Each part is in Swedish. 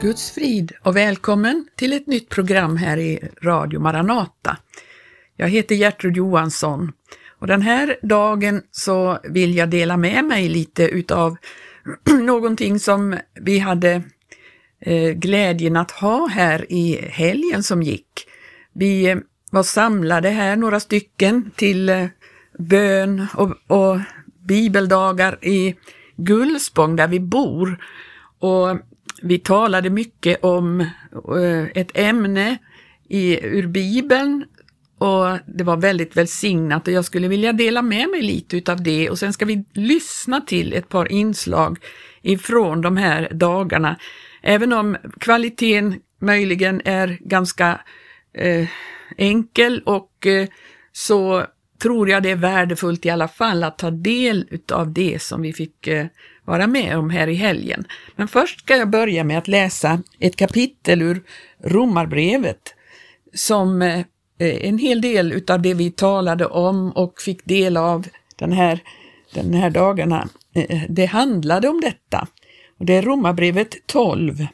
Guds frid och välkommen till ett nytt program här i Radio Maranata. Jag heter Gertrud Johansson och den här dagen så vill jag dela med mig lite utav någonting som vi hade eh, glädjen att ha här i helgen som gick. Vi eh, var samlade här, några stycken, till eh, bön och, och bibeldagar i Gullspång där vi bor. Och vi talade mycket om eh, ett ämne i, ur Bibeln och det var väldigt välsignat och jag skulle vilja dela med mig lite utav det och sen ska vi lyssna till ett par inslag ifrån de här dagarna. Även om kvaliteten möjligen är ganska eh, enkel och eh, så tror jag det är värdefullt i alla fall att ta del utav det som vi fick eh, vara med om här i helgen. Men först ska jag börja med att läsa ett kapitel ur Romarbrevet som eh, en hel del utav det vi talade om och fick del av den här, den här dagarna, eh, det handlade om detta. Och det är Romarbrevet 12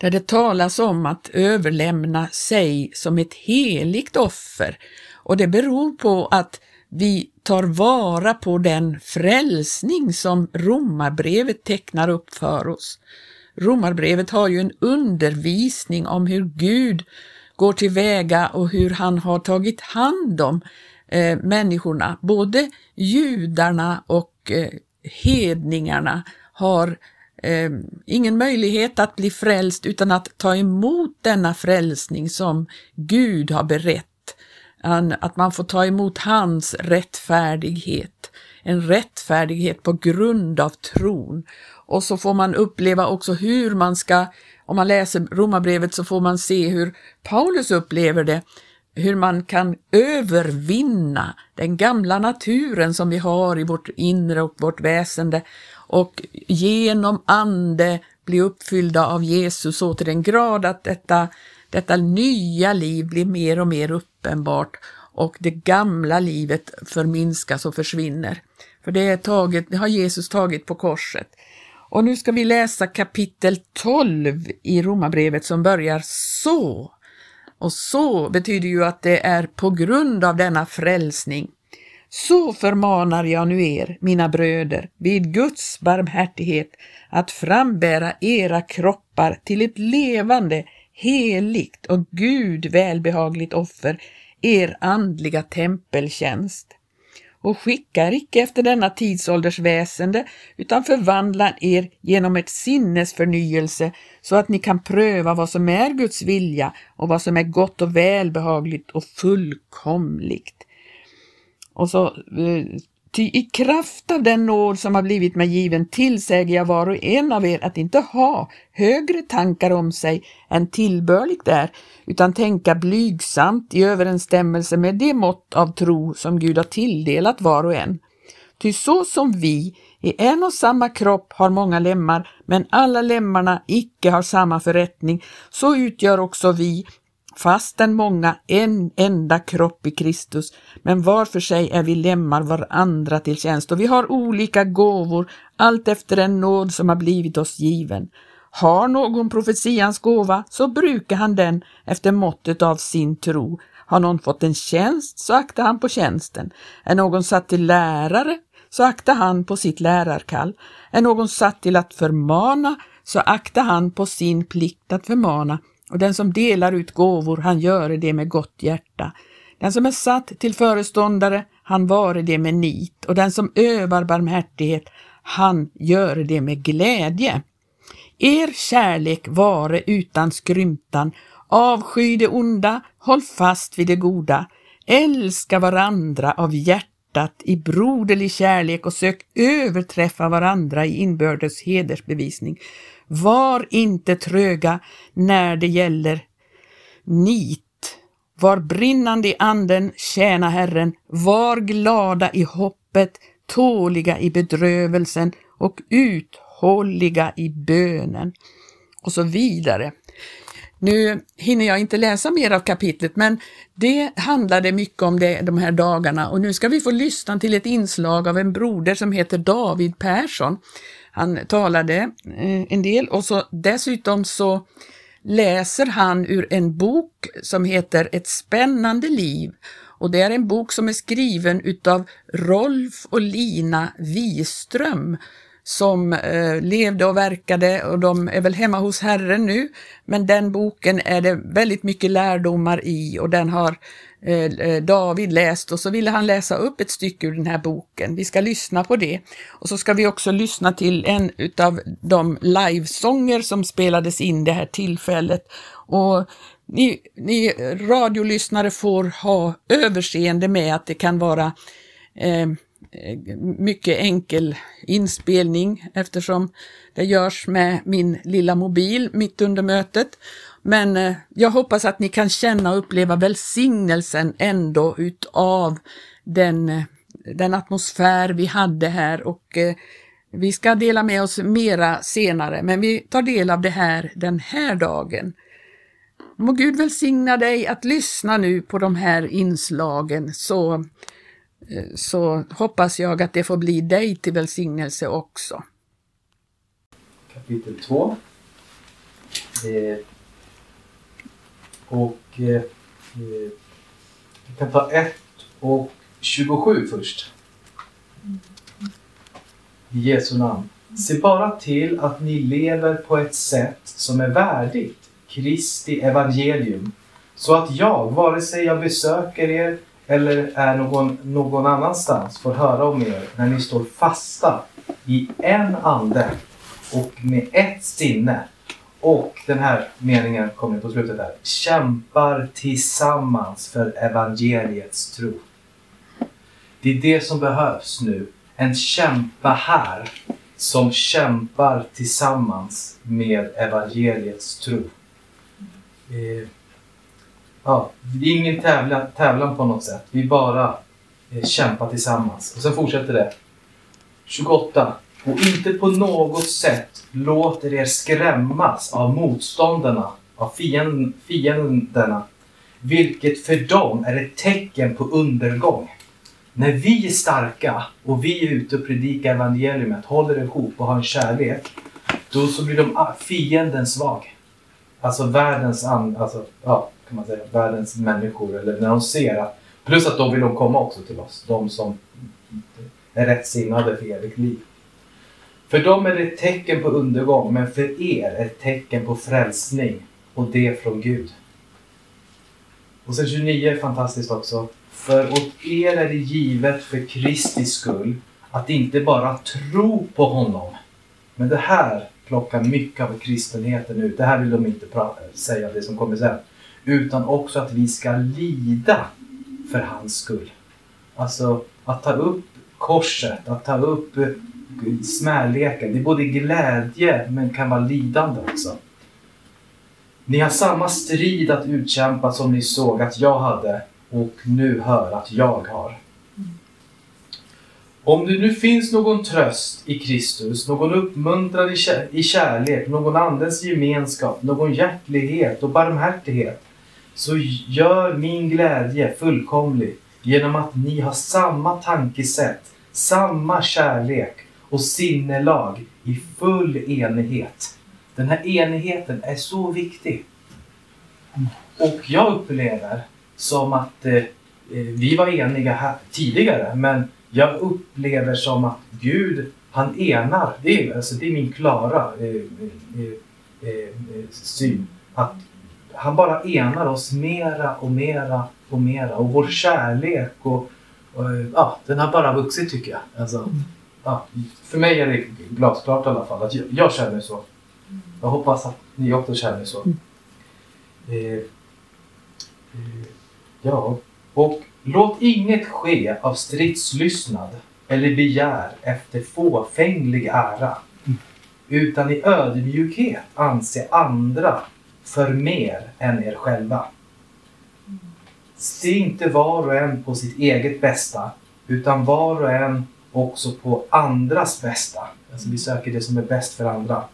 där det talas om att överlämna sig som ett heligt offer. Och det beror på att vi tar vara på den frälsning som Romarbrevet tecknar upp för oss. Romarbrevet har ju en undervisning om hur Gud går tillväga och hur han har tagit hand om eh, människorna. Både judarna och eh, hedningarna har eh, ingen möjlighet att bli frälst utan att ta emot denna frälsning som Gud har berett att man får ta emot hans rättfärdighet. En rättfärdighet på grund av tron. Och så får man uppleva också hur man ska, om man läser romabrevet så får man se hur Paulus upplever det, hur man kan övervinna den gamla naturen som vi har i vårt inre och vårt väsende och genom ande bli uppfyllda av Jesus så till den grad att detta detta nya liv blir mer och mer uppenbart och det gamla livet förminskas och försvinner. För det, är taget, det har Jesus tagit på korset. Och nu ska vi läsa kapitel 12 i Romarbrevet som börjar så. Och så betyder ju att det är på grund av denna frälsning. Så förmanar jag nu er, mina bröder, vid Guds barmhärtighet, att frambära era kroppar till ett levande, heligt och Gud välbehagligt offer, er andliga tempeltjänst. Och skicka er icke efter denna tidsålders väsende, utan förvandla er genom ett sinnesförnyelse så att ni kan pröva vad som är Guds vilja och vad som är gott och välbehagligt och fullkomligt. Och så eh, Ty i kraft av den nåd som har blivit mig given tillsäger jag var och en av er att inte ha högre tankar om sig än tillbörligt är, utan tänka blygsamt i överensstämmelse med det mått av tro som Gud har tilldelat var och en. Ty så som vi i en och samma kropp har många lemmar, men alla lemmarna icke har samma förrättning, så utgör också vi fastän många en enda kropp i Kristus, men var för sig är vi lemmar varandra till tjänst och vi har olika gåvor allt efter den nåd som har blivit oss given. Har någon profetians gåva så brukar han den efter måttet av sin tro. Har någon fått en tjänst så aktar han på tjänsten. Är någon satt till lärare så aktar han på sitt lärarkall. Är någon satt till att förmana så aktar han på sin plikt att förmana och den som delar ut gåvor, han gör det med gott hjärta. Den som är satt till föreståndare, han vare det med nit och den som övar barmhärtighet, han gör det med glädje. Er kärlek vare utan skrymtan, avsky det onda, håll fast vid det goda, älska varandra av hjärtat i broderlig kärlek och sök överträffa varandra i inbördes hedersbevisning. Var inte tröga när det gäller nit. Var brinnande i anden, tjäna Herren. Var glada i hoppet, tåliga i bedrövelsen och uthålliga i bönen. Och så vidare. Nu hinner jag inte läsa mer av kapitlet, men det handlade mycket om det de här dagarna och nu ska vi få lyssna till ett inslag av en broder som heter David Persson. Han talade eh, en del och så dessutom så läser han ur en bok som heter Ett spännande liv. Och det är en bok som är skriven utav Rolf och Lina Wiström som eh, levde och verkade och de är väl hemma hos Herren nu. Men den boken är det väldigt mycket lärdomar i och den har eh, eh, David läst och så ville han läsa upp ett stycke ur den här boken. Vi ska lyssna på det. Och så ska vi också lyssna till en utav de livesånger som spelades in det här tillfället. Och ni, ni radiolyssnare får ha överseende med att det kan vara eh, mycket enkel inspelning eftersom det görs med min lilla mobil mitt under mötet. Men eh, jag hoppas att ni kan känna och uppleva välsignelsen ändå utav den, eh, den atmosfär vi hade här och eh, vi ska dela med oss mera senare, men vi tar del av det här den här dagen. Må Gud välsigna dig att lyssna nu på de här inslagen så Eh, så hoppas jag att det får bli dig till välsignelse också. Kapitel 2. Eh, och eh, eh, vi kan ta 1 och 27 först. I Jesu namn. Se bara till att ni lever på ett sätt som är värdigt Kristi evangelium. Så att jag, vare sig jag besöker er eller är någon, någon annanstans får höra om er när ni står fasta i en ande och med ett sinne. Och den här meningen kommer på slutet där. Kämpar tillsammans för evangeliets tro. Det är det som behövs nu. En kämpa här som kämpar tillsammans med evangeliets tro. Eh, Ja, det är ingen tävlan, tävlan på något sätt. Vi bara eh, kämpar tillsammans. Och sen fortsätter det. 28. Och inte på något sätt låter er skrämmas av motståndarna, av fienden, fienderna, vilket för dem är ett tecken på undergång. När vi är starka och vi är ute och predikar evangeliumet, håller ihop och har en kärlek, då så blir de ah, fienden svag. Alltså världens and, alltså, ja, kan man säga, världens människor. Eller när de ser att, plus att de vill de komma också till oss. De som är rättsinnade för evigt liv. För dem är det ett tecken på undergång, men för er är ett tecken på frälsning. Och det från Gud. Och sen 29 är fantastiskt också. För åt er är det givet för Kristi skull att inte bara tro på honom. Men det här plockar mycket av kristenheten ut. Det här vill de inte säga, det som kommer sen utan också att vi ska lida för hans skull. Alltså att ta upp korset, att ta upp eh, smärleken. Det är både glädje men kan vara lidande också. Ni har samma strid att utkämpa som ni såg att jag hade och nu hör att jag har. Om det nu finns någon tröst i Kristus, någon uppmuntran i kärlek, någon andens gemenskap, någon hjärtlighet och barmhärtighet så gör min glädje fullkomlig genom att ni har samma tankesätt, samma kärlek och sinnelag i full enighet. Den här enigheten är så viktig. Och jag upplever som att eh, eh vi var eniga här tidigare, men jag upplever som att Gud, han enar. Det är, alltså, det är min klara eh, eh, eh, eh syn. Att han bara enar oss mera och mera och mera. Och vår kärlek och, och ja, den har bara vuxit tycker jag. Alltså, ja, för mig är det glasklart i alla fall att jag, jag känner så. Jag hoppas att ni också känner så. Mm. Eh, eh, ja, och låt inget ske av stridslystnad eller begär efter fåfänglig ära. Mm. Utan i ödmjukhet anse andra för mer än er själva. Se inte var och en på sitt eget bästa, utan var och en också på andras bästa. Alltså vi söker det som är bäst för andra.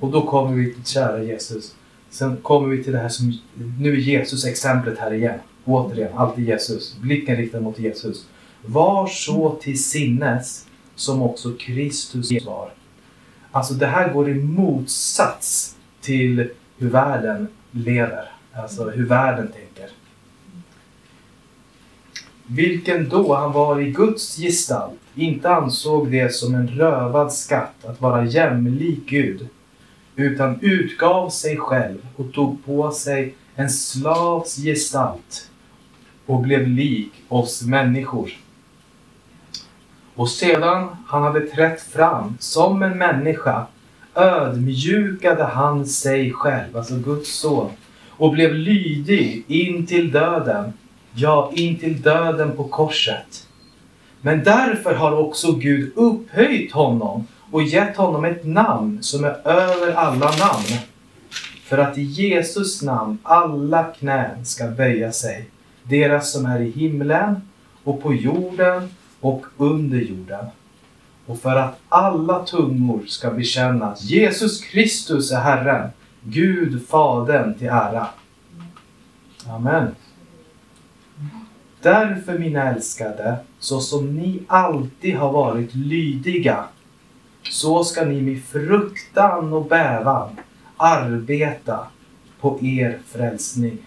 Och då kommer vi till kära Jesus. Sen kommer vi till det här som, nu är Jesus exemplet här igen. Återigen, alltid Jesus. Blicken riktad mot Jesus. Var så till sinnes som också Kristus var. Alltså det här går i motsats till hur världen lever. Alltså hur världen tänker. Vilken då han var i Guds gestalt inte ansåg det som en rövad skatt att vara jämlik Gud utan utgav sig själv och tog på sig en slavs gestalt och blev lik oss människor. Och sedan han hade trätt fram som en människa ödmjukade han sig själv, alltså Guds son, och blev lydig in till döden, ja, in till döden på korset. Men därför har också Gud upphöjt honom och gett honom ett namn som är över alla namn. För att i Jesus namn alla knän ska böja sig, deras som är i himlen och på jorden och under jorden. Och för att alla tungor ska bekänna att Jesus Kristus är Herren, Gud Fadern till ära. Amen. Därför mina älskade, så som ni alltid har varit lydiga, så ska ni med fruktan och bävan arbeta på er frälsning.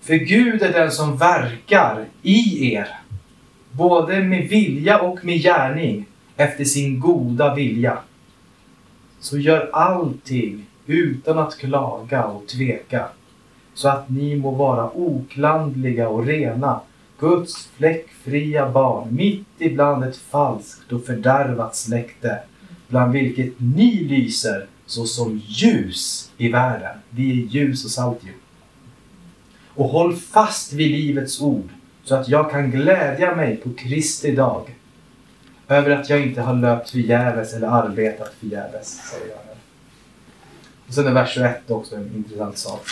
För Gud är den som verkar i er, både med vilja och med gärning, efter sin goda vilja. Så gör allting utan att klaga och tveka, så att ni må vara oklandliga och rena, Guds fläckfria barn, mitt ibland ett falskt och fördärvat släkte, bland vilket ni lyser såsom ljus i världen. Vi är ljus och salt ju. Och håll fast vid livets ord, så att jag kan glädja mig på Kristi dag över att jag inte har löpt förgäves eller arbetat förgäves, säger han. Och sen är vers 21 också en intressant sak.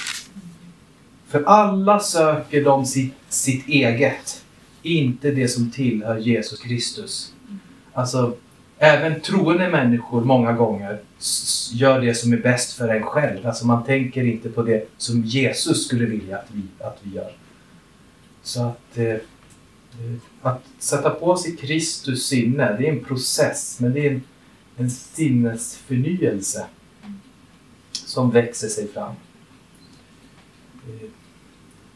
För alla söker de sitt, sitt eget, inte det som tillhör Jesus Kristus. Alltså, även troende människor många gånger gör det som är bäst för en själv. Alltså man tänker inte på det som Jesus skulle vilja att vi, att vi gör. Så att, eh, eh, att sätta på sig Kristus sinne, det är en process, men det är en, en sinnesförnyelse som växer sig fram. Eh,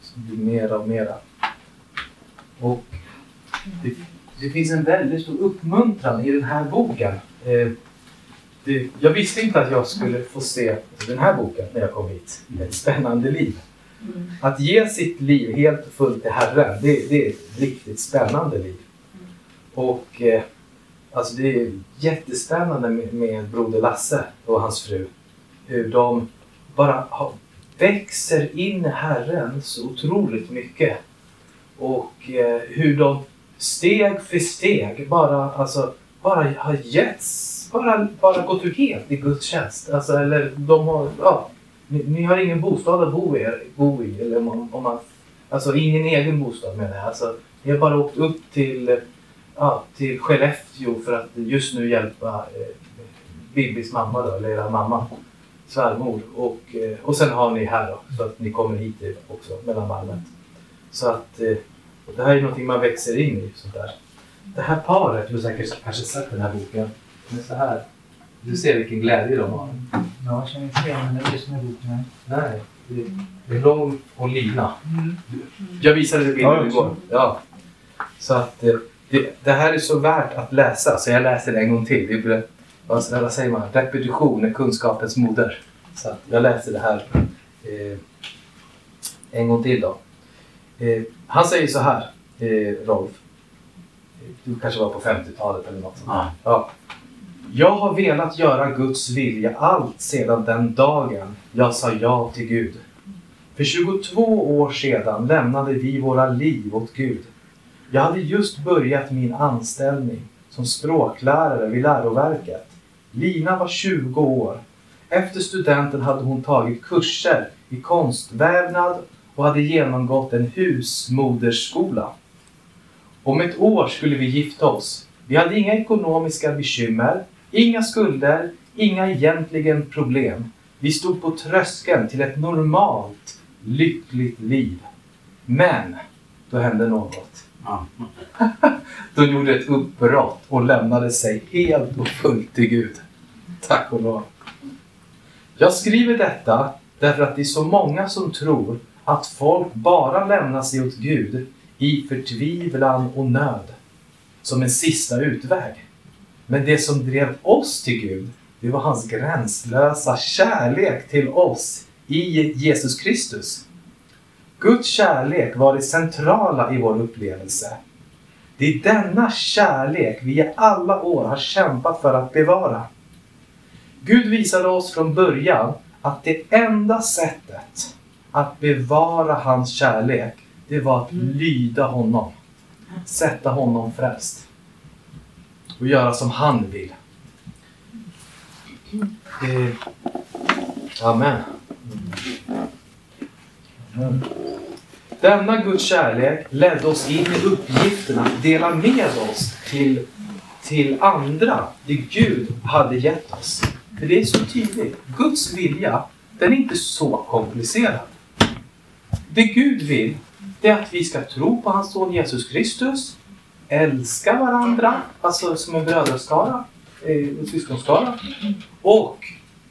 som blir mera och mera. Och det, det finns en väldigt stor uppmuntran i den här boken. Eh, det, jag visste inte att jag skulle få se den här boken när jag kom hit. Ett spännande liv. Mm. Att ge sitt liv helt och fullt till Herren, det, det är ett riktigt spännande liv. Och eh, alltså det är jättespännande med, med Broder Lasse och hans fru. Hur de bara har, växer in i Herren så otroligt mycket. Och eh, hur de steg för steg bara, alltså, bara har getts, bara, bara gått ut helt i Guds tjänst. Alltså, eller de har, ja, ni, ni, har ingen bostad att bo i, bo i eller om, om man, alltså ingen egen bostad menar jag. Alltså, ni har bara åkt upp till, ja, till Skellefteå för att just nu hjälpa eh, Bibis mamma då, eller era mamma svärmor. Och, eh, och sen har ni här då, så att ni kommer hit också, mellan varvet. Så att eh, det här är någonting man växer in i. Sånt där. Det här paret, du har säkert kanske sett den här boken. Men så här. Du ser vilken glädje de har. Ja, jag känner inte igen det just med boken. Nej, det är Rolf och Lina. Mm. Jag visade det bilden igår. Ja. Så att eh, det, det, här är så värt att läsa, så jag läser det en gång till. Det vad, vad säger man? Repetition är kunskapens moder. Så jag läser det här eh, en gång till då. Eh, han säger så här, eh, Rolf. Du kanske var på 50-talet eller något sånt. Ah. Ja. Jag har velat göra Guds vilja allt sedan den dagen jag sa ja till Gud. För 22 år sedan lämnade vi våra liv åt Gud. Jag hade just börjat min anställning som språklärare vid läroverket. Lina var 20 år. Efter studenten hade hon tagit kurser i konstvävnad och hade genomgått en husmodersskola. Om ett år skulle vi gifta oss. Vi hade inga ekonomiska bekymmer, inga skulder, inga egentligen problem. Vi stod på tröskeln till ett normalt, lyckligt liv. Men, då hände något. De gjorde ett uppbrott och lämnade sig helt och fullt till Gud. Tack och lov. Jag skriver detta därför att det är så många som tror att folk bara lämnar sig åt Gud i förtvivlan och nöd som en sista utväg. Men det som drev oss till Gud, det var hans gränslösa kärlek till oss i Jesus Kristus. Guds kärlek var det centrala i vår upplevelse. Det är denna kärlek vi i alla år har kämpat för att bevara. Gud visade oss från början att det enda sättet att bevara hans kärlek, det var att lyda honom. Sätta honom främst. Och göra som han vill. Eh, amen. Denna Guds kärlek ledde oss in i uppgiften att dela med oss till, till andra det Gud hade gett oss. För det är så tydligt. Guds vilja, den är inte så komplicerad. Det Gud vill, det är att vi ska tro på hans son Jesus Kristus, älska varandra, alltså som en brödraskara, eh, syskonskara, och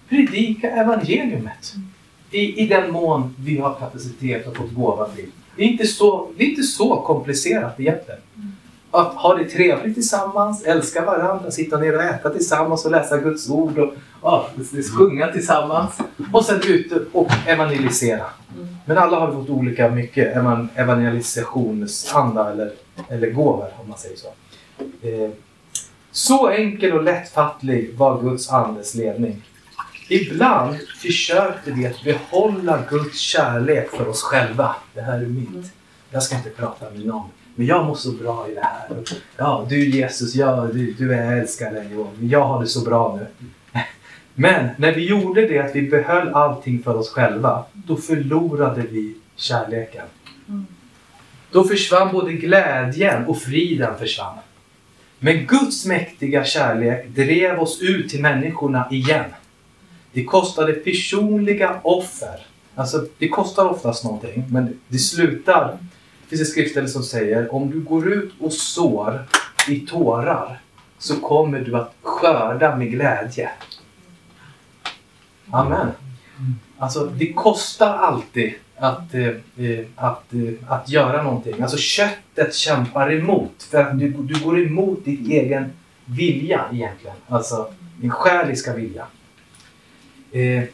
predika evangeliumet i, i den mån vi har kapacitet och fått gåva till. Det är inte så, det är inte så komplicerat egentligen. Att ha det trevligt tillsammans, älska varandra, sitta ner och äta tillsammans och läsa Guds ord och ja, sjunga tillsammans. Och sen ute och evangelisera. Men alla har fått olika mycket evan- evangelisationsanda eller, eller gåvor om man säger så. Eh, så enkel och lättfattlig var Guds andes ledning. Ibland försökte vi att behålla Guds kärlek för oss själva. Det här är mitt. Jag ska inte prata med någon. Men jag mår så bra i det här. Ja, du Jesus, ja, du, du är älskad och jag har det så bra nu. Men när vi gjorde det, att vi behöll allting för oss själva, då förlorade vi kärleken. Då försvann både glädjen och friden försvann. Men Guds mäktiga kärlek drev oss ut till människorna igen. Det kostade personliga offer. Alltså, det kostar oftast någonting, men det slutar. Det finns ett skriftställe som säger om du går ut och sår i tårar så kommer du att skörda med glädje. Amen. Alltså, det kostar alltid att, eh, att, eh, att göra någonting. Alltså köttet kämpar emot. För att du, du går emot din egen vilja egentligen. Alltså din själiska vilja. Eh,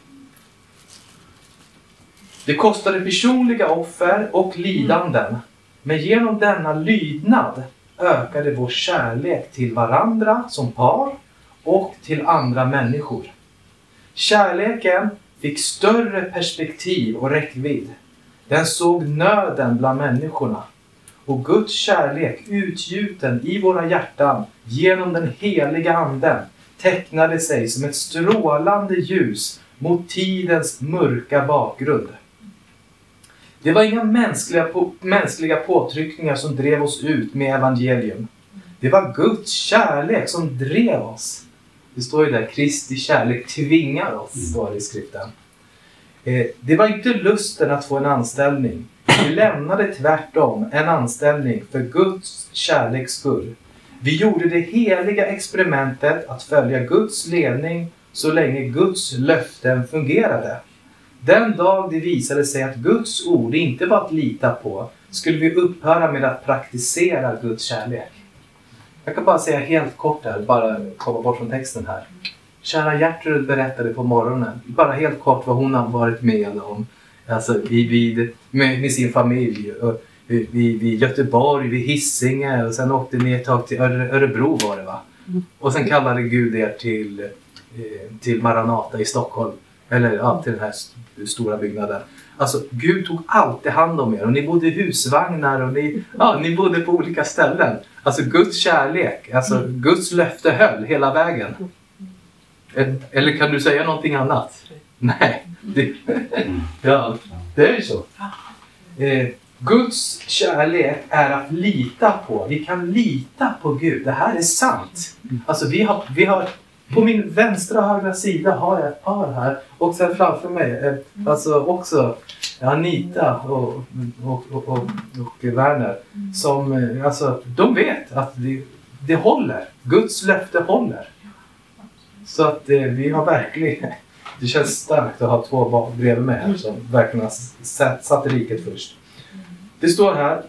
det kostade personliga offer och lidanden. Men genom denna lydnad ökade vår kärlek till varandra som par och till andra människor. Kärleken fick större perspektiv och räckvidd. Den såg nöden bland människorna. Och Guds kärlek utgjuten i våra hjärtan genom den heliga anden tecknade sig som ett strålande ljus mot tidens mörka bakgrund. Det var inga mänskliga, på, mänskliga påtryckningar som drev oss ut med evangelium. Det var Guds kärlek som drev oss. Det står ju där, Kristi kärlek tvingar oss, står det i skriften. Eh, det var inte lusten att få en anställning. Vi lämnade tvärtom en anställning för Guds kärleks skull. Vi gjorde det heliga experimentet att följa Guds ledning så länge Guds löften fungerade. Den dag det visade sig att Guds ord inte var att lita på skulle vi upphöra med att praktisera Guds kärlek. Jag kan bara säga helt kort här, bara komma bort från texten här. Kära Gertrud berättade på morgonen, bara helt kort vad hon har varit med om. Alltså vid, vid, med, med sin familj. Och, vid, vid Göteborg, vid Hisingen och sen åkte ni ett tag till Öre, Örebro var det va? Och sen kallade Gud er till, eh, till Maranata i Stockholm. Eller ja, till den här st- stora byggnaden. Alltså Gud tog alltid hand om er och ni bodde i husvagnar och ni, ja, ni bodde på olika ställen. Alltså Guds kärlek, alltså Guds löfte höll hela vägen. Eller kan du säga någonting annat? Nej. Det, ja, det är ju så. Eh, Guds kärlek är att lita på. Vi kan lita på Gud. Det här är sant. Alltså vi har, vi har på min vänstra och högra sida har jag ett par här. Och sen framför mig, eh, alltså också Anita och, och, och, och, och Werner. Som, eh, alltså, de vet att det, det håller. Guds löfte håller. Så att eh, vi har verkligen... Det känns starkt att ha två barn bredvid mig här som verkligen har satt, satt riket först. Det står här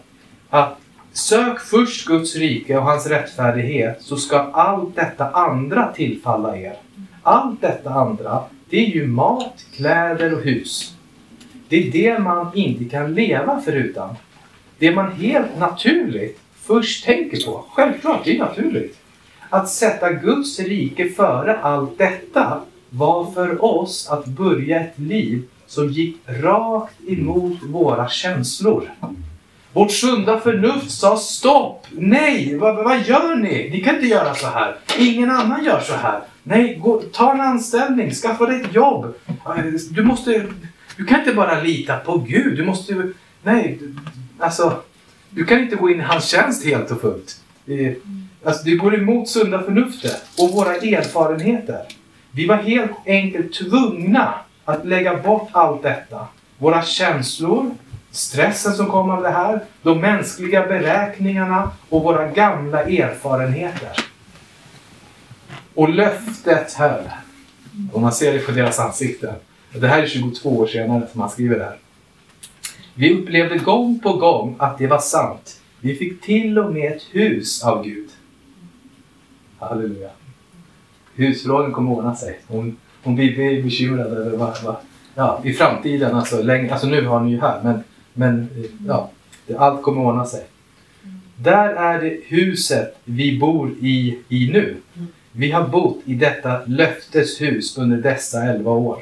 att sök först Guds rike och hans rättfärdighet så ska allt detta andra tillfalla er. Allt detta andra, det är ju mat, kläder och hus. Det är det man inte kan leva förutan. Det man helt naturligt först tänker på. Självklart, det är naturligt. Att sätta Guds rike före allt detta var för oss att börja ett liv som gick rakt emot våra känslor. Vårt sunda förnuft sa stopp! Nej! Vad, vad gör ni? Ni kan inte göra så här. Ingen annan gör så här. Nej, gå, ta en anställning, skaffa dig ett jobb. Du måste... Du kan inte bara lita på Gud. Du måste... Nej, alltså... Du kan inte gå in i hans tjänst helt och fullt. Det, alltså, det går emot sunda förnuftet och våra erfarenheter. Vi var helt enkelt tvungna att lägga bort allt detta. Våra känslor, stressen som kom av det här, de mänskliga beräkningarna och våra gamla erfarenheter. Och löftet höll. Och man ser det på deras ansikten. Det här är 22 år senare som han skriver det här. Vi upplevde gång på gång att det var sant. Vi fick till och med ett hus av Gud. Halleluja. Husfrågan kommer ordna sig. Hon, hon blir bekymrad över vad, vad, ja, i framtiden. Alltså, länge, alltså nu har ni ju här, men, men eh, ja, allt kommer ordna sig. Där är det huset vi bor i, i nu. Vi har bott i detta löfteshus under dessa elva år.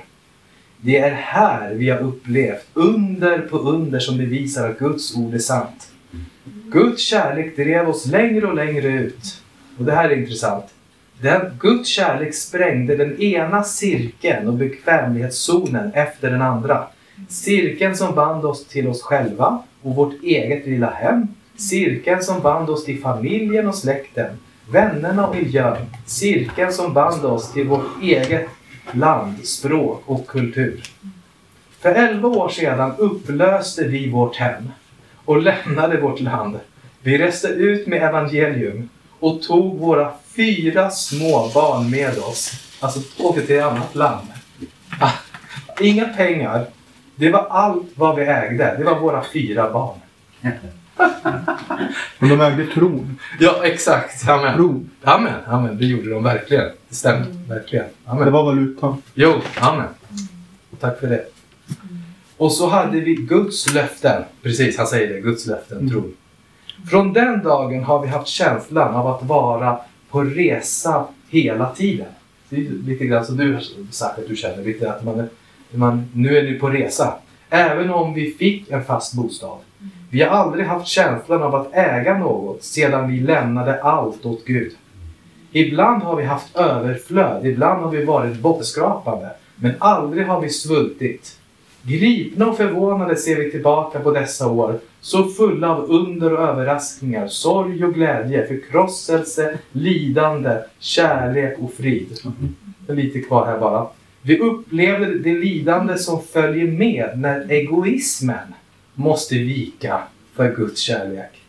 Det är här vi har upplevt under på under som bevisar att Guds ord är sant. Guds kärlek drev oss längre och längre ut. Och det här är intressant. Den, Guds kärlek sprängde den ena cirkeln och bekvämlighetszonen efter den andra. Cirkeln som band oss till oss själva och vårt eget lilla hem. Cirkeln som band oss till familjen och släkten. Vännerna och miljön. Cirkeln som band oss till vårt eget land, språk och kultur. För elva år sedan upplöste vi vårt hem och lämnade vårt land. Vi reste ut med evangelium och tog våra fyra små barn med oss. Alltså åkte till ett annat land. Ah, inga pengar. Det var allt vad vi ägde. Det var våra fyra barn. Men de ägde tron. Ja, exakt. Amen. Tron. Amen. Amen. Det gjorde de verkligen. Det stämmer. Verkligen. Amen. Det var valutan. Jo, amen. Tack för det. Och så hade vi Guds löften. Precis, han säger det. Guds löften, mm. tron. Från den dagen har vi haft känslan av att vara på resa hela tiden. Det är lite grann som du har sagt att du känner. Lite att man, man, nu är ni på resa. Även om vi fick en fast bostad. Vi har aldrig haft känslan av att äga något sedan vi lämnade allt åt Gud. Ibland har vi haft överflöd, ibland har vi varit bortskrapade, men aldrig har vi svultit. Gripna och förvånade ser vi tillbaka på dessa år, så fulla av under och överraskningar, sorg och glädje, förkrosselse, lidande, kärlek och frid. Lite kvar här bara. Vi upplevde det lidande som följer med när egoismen måste vika för Guds kärlek.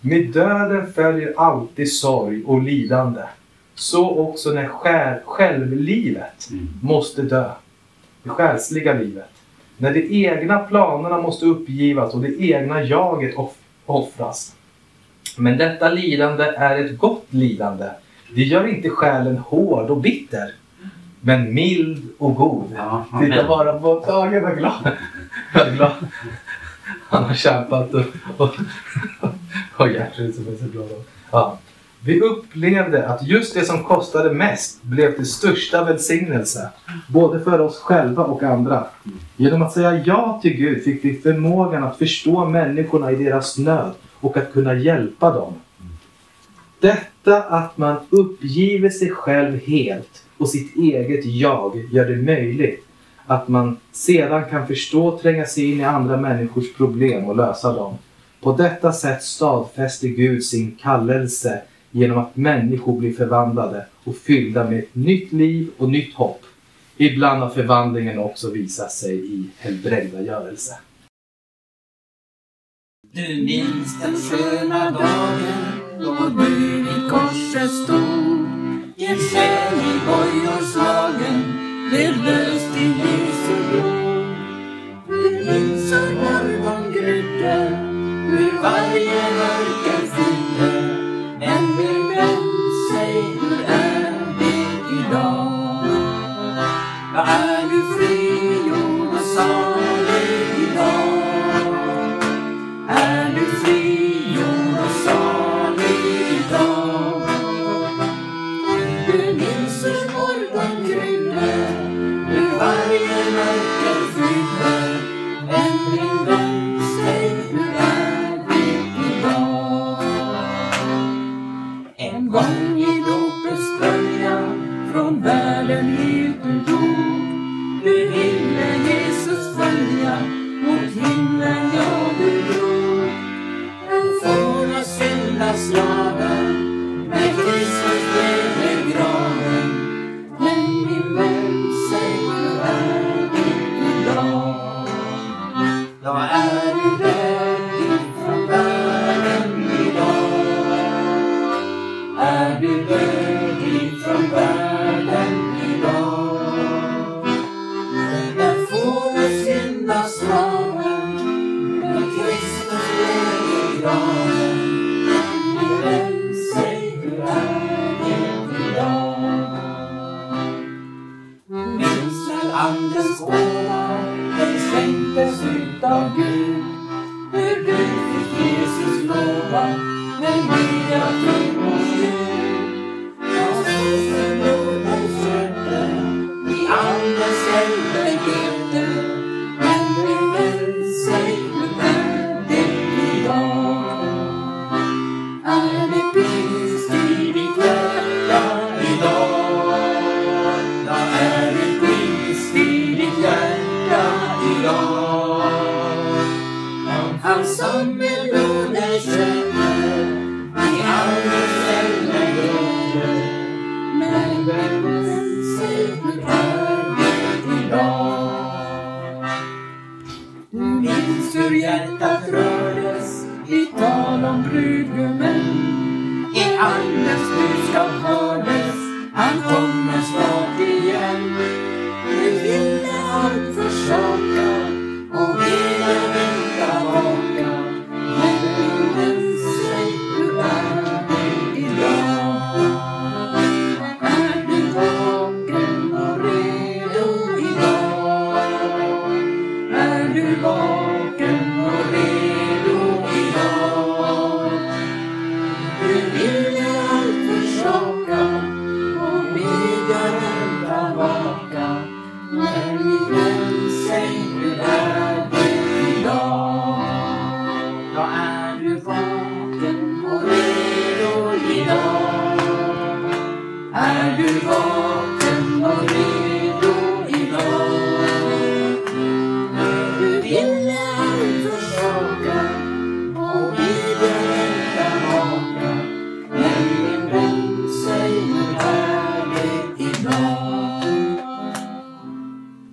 Med döden följer alltid sorg och lidande. Så också när själ, självlivet måste dö. Det själsliga livet. När de egna planerna måste uppgivas och det egna jaget off offras. Men detta lidande är ett gott lidande. Det gör inte själen hård och bitter. Men mild och god. Ja, Titta bara på Tage, vad glad. Vad glad. Han har kämpat och, och, och Gertrud som är så glad. Ja. Vi upplevde att just det som kostade mest blev till största välsignelse. Både för oss själva och andra. Genom att säga ja till Gud fick vi förmågan att förstå människorna i deras nöd och att kunna hjälpa dem. Detta att man uppgiver sig själv helt och sitt eget jag gör det möjligt att man sedan kan förstå och tränga sig in i andra människors problem och lösa dem. På detta sätt stadfäster Gud sin kallelse genom att människor blir förvandlade och fyllda med ett nytt liv och nytt hopp. Ibland har förvandlingen också visat sig i helbrägdagörelse. Du minns den sköna dagen då du vid korset stod river.